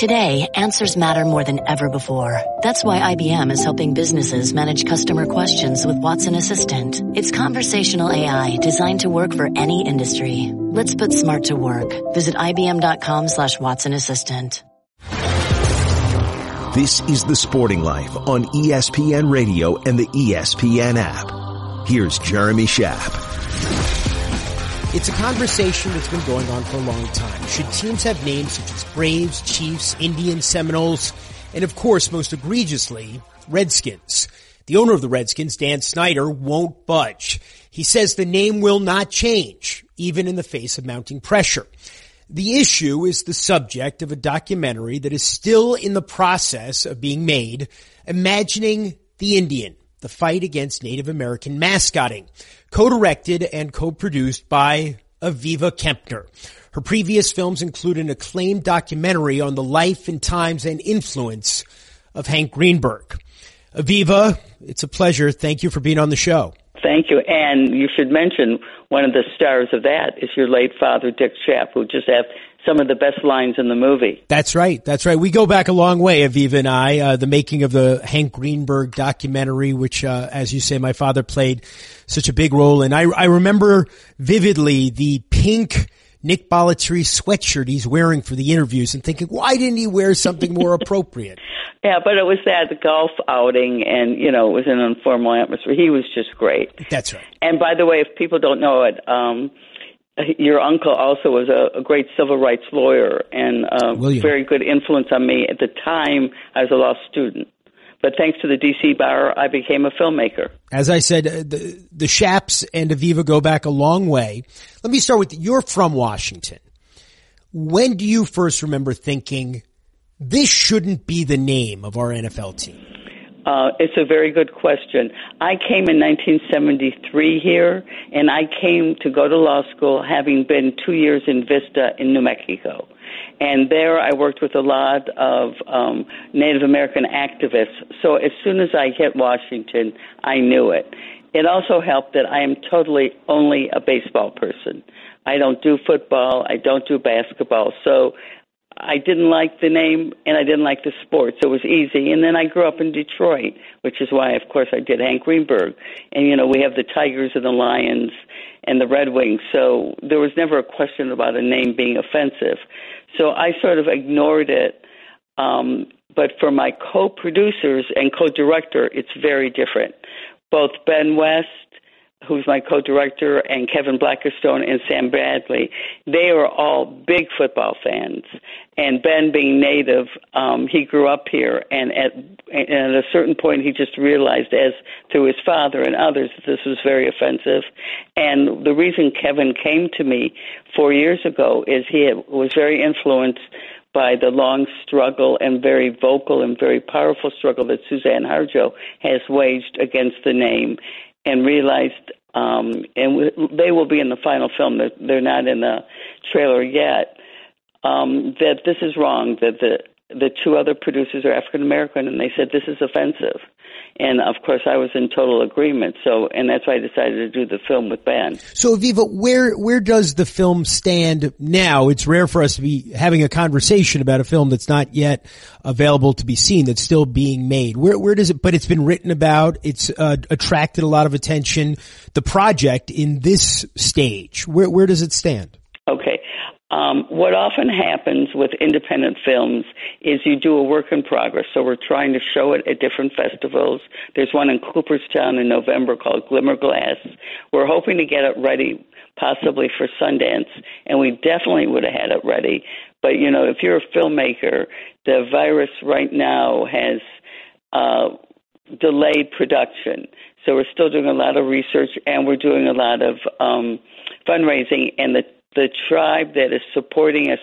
Today, answers matter more than ever before. That's why IBM is helping businesses manage customer questions with Watson Assistant. It's conversational AI designed to work for any industry. Let's put smart to work. Visit IBM.com slash Watson Assistant. This is The Sporting Life on ESPN Radio and the ESPN app. Here's Jeremy Schaap. It's a conversation that's been going on for a long time. Should teams have names such as Braves, Chiefs, Indians, Seminoles, and of course, most egregiously, Redskins? The owner of the Redskins, Dan Snyder, won't budge. He says the name will not change, even in the face of mounting pressure. The issue is the subject of a documentary that is still in the process of being made, imagining the Indian the Fight Against Native American Mascotting, co-directed and co-produced by Aviva Kempner. Her previous films include an acclaimed documentary on the life and times and influence of Hank Greenberg. Aviva, it's a pleasure. Thank you for being on the show. Thank you. And you should mention one of the stars of that is your late father, Dick Schaap, who just have some of the best lines in the movie. That's right. That's right. We go back a long way, Aviva and I. Uh, the making of the Hank Greenberg documentary, which, uh, as you say, my father played such a big role in. I, I remember vividly the pink Nick Bollettieri sweatshirt he's wearing for the interviews and thinking, why didn't he wear something more appropriate? yeah, but it was that the golf outing and, you know, it was an informal atmosphere. He was just great. That's right. And by the way, if people don't know it, um, your uncle also was a, a great civil rights lawyer and a very good influence on me at the time I was a law student. But thanks to the DC bar, I became a filmmaker. As I said, uh, the, the Schaaps and Aviva go back a long way. Let me start with you're from Washington. When do you first remember thinking this shouldn't be the name of our NFL team? Uh, it's a very good question. I came in 1973 here, and I came to go to law school having been two years in Vista in New Mexico. And there I worked with a lot of um, Native American activists. So as soon as I hit Washington, I knew it. It also helped that I am totally only a baseball person. I don't do football. I don't do basketball. So I didn't like the name and I didn't like the sport, so it was easy. And then I grew up in Detroit, which is why, of course, I did Hank Greenberg. And you know, we have the Tigers and the Lions and the Red Wings, so there was never a question about a name being offensive. So I sort of ignored it. Um, but for my co-producers and co-director, it's very different. Both Ben West who's my co-director, and Kevin Blackistone and Sam Bradley, they are all big football fans. And Ben, being native, um, he grew up here, and at, and at a certain point, he just realized, as through his father and others, that this was very offensive. And the reason Kevin came to me four years ago is he had, was very influenced by the long struggle and very vocal and very powerful struggle that Suzan Harjo has waged against the name and realized, um, and they will be in the final film. They're, they're not in the trailer yet. Um, that this is wrong. That the the two other producers are African American, and they said this is offensive. And of course, I was in total agreement. So, and that's why I decided to do the film with Ben. So, Aviva, where where does the film stand now? It's rare for us to be having a conversation about a film that's not yet available to be seen, that's still being made. Where where does it? But it's been written about. It's uh, attracted a lot of attention. The project in this stage, where where does it stand? Okay. Um, what often happens with independent films is you do a work in progress. So we're trying to show it at different festivals. There's one in Cooperstown in November called Glimmerglass. We're hoping to get it ready possibly for Sundance, and we definitely would have had it ready. But you know, if you're a filmmaker, the virus right now has uh, delayed production. So we're still doing a lot of research, and we're doing a lot of um, fundraising, and the the tribe that is supporting us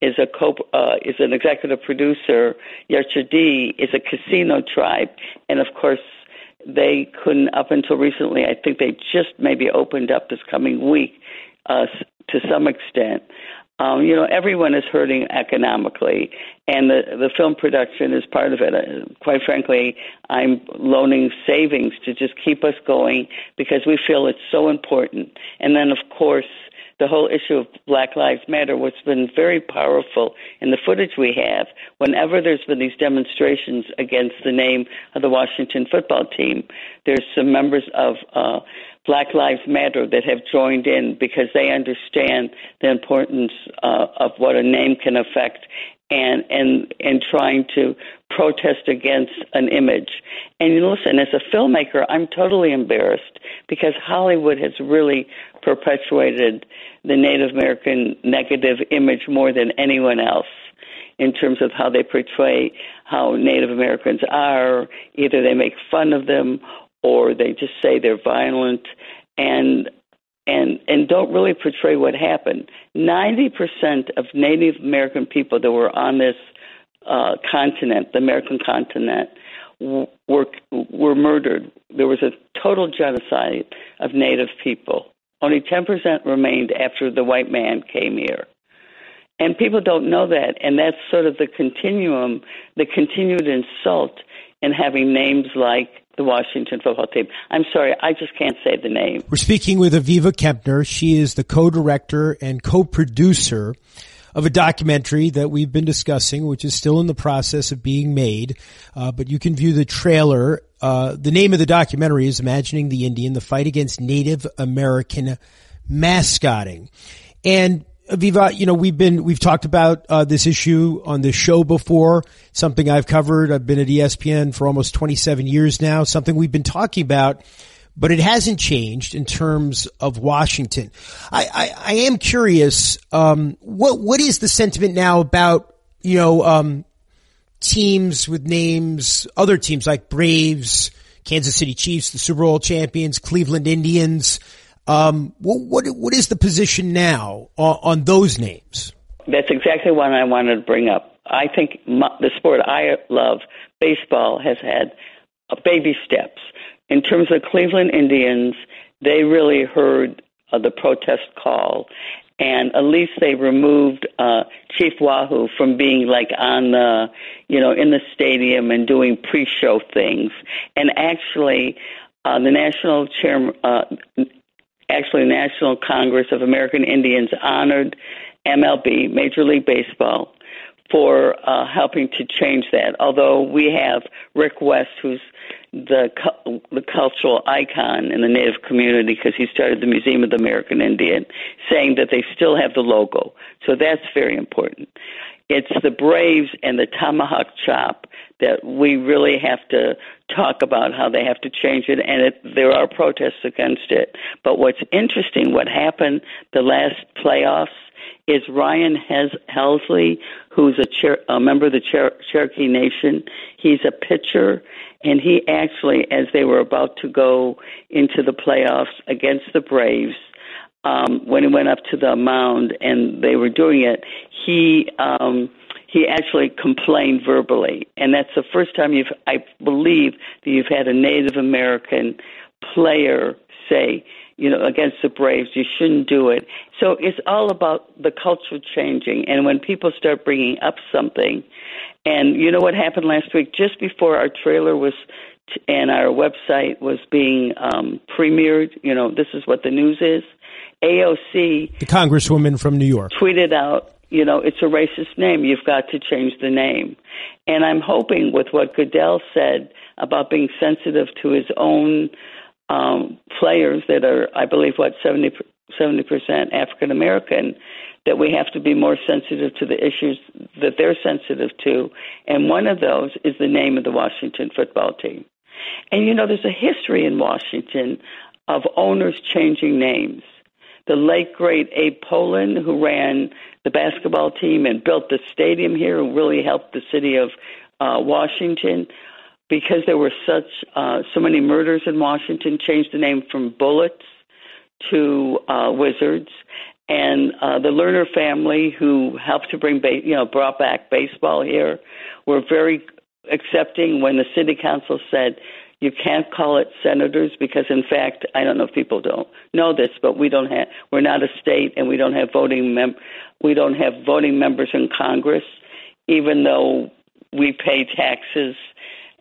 is a co uh, is an executive producer. Yocha Dehe is a casino tribe, and of course they couldn't up until recently. I think they just maybe opened up this coming week uh, to some extent. Um, you know, everyone is hurting economically, and the the film production is part of it. Uh, quite frankly, I'm loaning savings to just keep us going because we feel it's so important. And then, of course, the whole issue of Black Lives Matter, what's been very powerful in the footage we have, whenever there's been these demonstrations against the name of the Washington football team, there's some members of uh, Black Lives Matter that have joined in because they understand the importance uh, of what a name can affect and and and trying to protest against an image. And listen, as a filmmaker, I'm totally embarrassed because Hollywood has really perpetuated the Native American negative image more than anyone else in terms of how they portray how Native Americans are. Either they make fun of them or they just say they're violent and and and don't really portray what happened. Ninety percent of Native American people that were on this uh, continent, the American continent, were were murdered. There was a total genocide of Native people. Only ten percent remained after the white man came here. And people don't know that, and that's sort of the continuum, the continued insult in having names like the Washington football team. I'm sorry, I just can't say the name. We're speaking with Aviva Kempner. She is the co-director and co-producer of a documentary that we've been discussing, which is still in the process of being made. Uh, but you can view the trailer. Uh, the name of the documentary is Imagining the Indian, the fight against Native American mascotting. And Aviva, you know, we've been, we've talked about uh, this issue on this show before, something I've covered. I've been at ESPN for almost 27 years now, something we've been talking about, but it hasn't changed in terms of Washington. I, I, I am curious, um, what, what is the sentiment now about, you know, um, teams with names, other teams like Braves, Kansas City Chiefs, the Super Bowl champions, Cleveland Indians, um, what, what, is the position now on, on, those names? That's exactly what I wanted to bring up. I think my, the sport I love, baseball, has had baby steps. In terms of Cleveland Indians, they really heard uh, the protest call, and at least they removed uh, Chief Wahoo from being like on the, you know, in the stadium and doing pre-show things, and actually. Uh, the national chair, uh, actually National Congress of American Indians honored MLB, Major League Baseball, for uh, helping to change that. Although we have Rick West, who's the the cultural icon in the Native community because he started the Museum of the American Indian, saying that they still have the logo. So that's very important. It's the Braves and the tomahawk chop that we really have to talk about how they have to change it, and it, there are protests against it. But what's interesting, what happened the last playoffs, is Ryan Hes- Helsley, who's a, a member of the Cher- Cherokee Nation. He's a pitcher, and he actually, as they were about to go into the playoffs against the Braves, um, when he went up to the mound and they were doing it, he um, he actually complained verbally, and that's the first time you've I believe that you've had a Native American player say, you know, against the Braves, you shouldn't do it. So it's all about the culture changing, and when people start bringing up something, and you know what happened last week, just before our trailer was and our website was being um, premiered. You know, this is what the news is. AOC, the congresswoman from New York, tweeted out, you know, it's a racist name. You've got to change the name. And I'm hoping with what Goodell said about being sensitive to his own um, players that are, I believe, what, 70, 70% African American, that we have to be more sensitive to the issues that they're sensitive to. And one of those is the name of the Washington football team. And, you know, there's a history in Washington of owners changing names the late great Abe Pollin, who ran the basketball team and built the stadium here, who really helped the city of uh, Washington because there were such uh, so many murders in Washington. Changed the name from Bullets to uh, Wizards, and uh, the Lerner family, who helped to bring ba- you know brought back baseball here, were very accepting when the city council said you can't call it senators because, in fact, I don't know if people don't know this, but we don't have we're not a state and we don't have voting mem- we don't have voting members in Congress, even though we pay taxes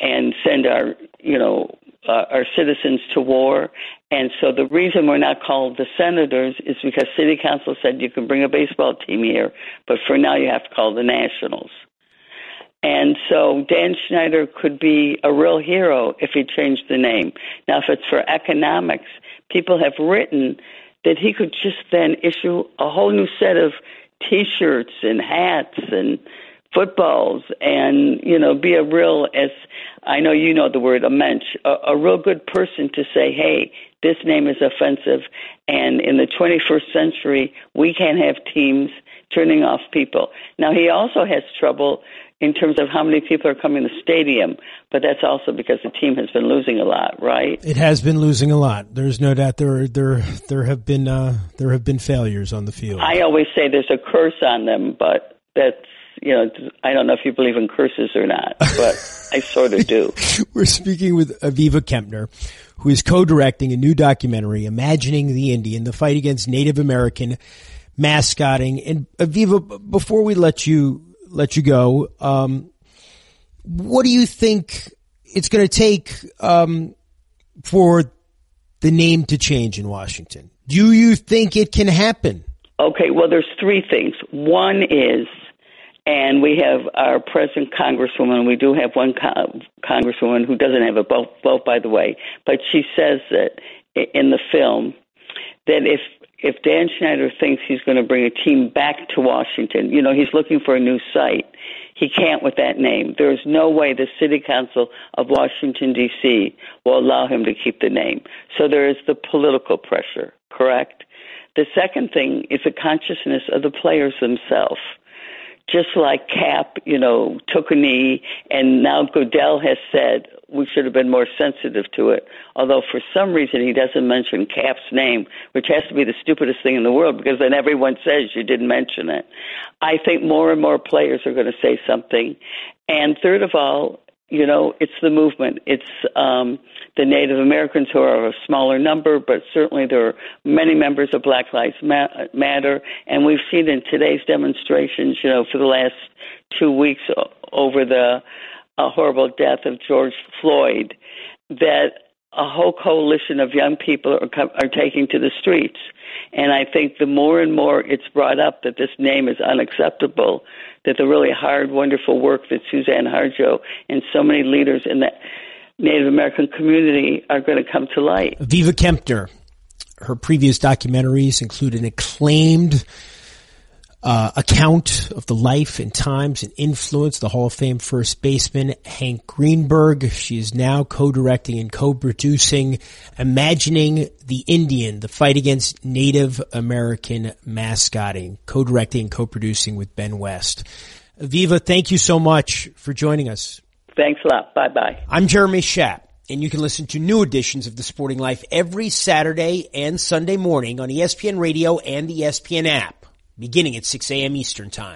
and send our you know uh, our citizens to war. And so the reason we're not called the Senators is because City Council said you can bring a baseball team here, but for now you have to call the Nationals. And so Dan Schneider could be a real hero if he changed the name. Now, if it's for economics, people have written that he could just then issue a whole new set of T-shirts and hats and footballs and you know be a real as I know you know the word a mensch a, a real good person to say hey this name is offensive and in the 21st century we can't have teams turning off people now he also has trouble in terms of how many people are coming to the stadium, but that's also because the team has been losing a lot, right? It has been losing a lot. There's no doubt there there there have been uh, there have been failures on the field. I always say there's a curse on them, but that's you know I don't know if you believe in curses or not, but I sort of do. We're speaking with Aviva Kempner, who is co-directing a new documentary, "Imagining the Indian: The Fight Against Native American." Mascotting and Aviva, before we let you let you go. Um, what do you think it's going to take um, for the name to change in Washington? Do you think it can happen? Okay, well, there's three things. One is, and we have our present congresswoman. We do have one co- congresswoman who doesn't have a vote, vote, by the way, but she says that in the film that if if Dan Schneider thinks he's going to bring a team back to Washington, you know, he's looking for a new site. He can't with that name. There is no way the City Council of Washington, D.C. will allow him to keep the name. So there is the political pressure, correct? The second thing is the consciousness of the players themselves. Just like Kap, you know, took a knee, and now Goodell has said, we should have been more sensitive to it. Although for some reason he doesn't mention Kap's name, which has to be the stupidest thing in the world because then everyone says you didn't mention it. I think more and more players are going to say something. And third of all, you know, it's the movement. It's um, the Native Americans who are a smaller number, but certainly there are many members of Black Lives Matter. And we've seen in today's demonstrations, you know, for the last two weeks over the uh, horrible death of George Floyd, that a whole coalition of young people are, are taking to the streets. And I think the more and more it's brought up that this name is unacceptable, that the really hard, wonderful work that Suzan Harjo and so many leaders in the Native American community are going to come to light. Viva Kempner, her previous documentaries include an acclaimed uh, account of the life and times and influence the Hall of Fame first baseman Hank Greenberg. She is now co-directing and co-producing Imagining the Indian, the fight against Native American mascotting, co-directing and co-producing with Ben West. Viva, thank you so much for joining us. Thanks a lot. Bye bye. I'm Jeremy Schaap. And you can listen to new editions of The Sporting Life every Saturday and Sunday morning on ESPN Radio and the ESPN app beginning at 6 a.m. Eastern Time.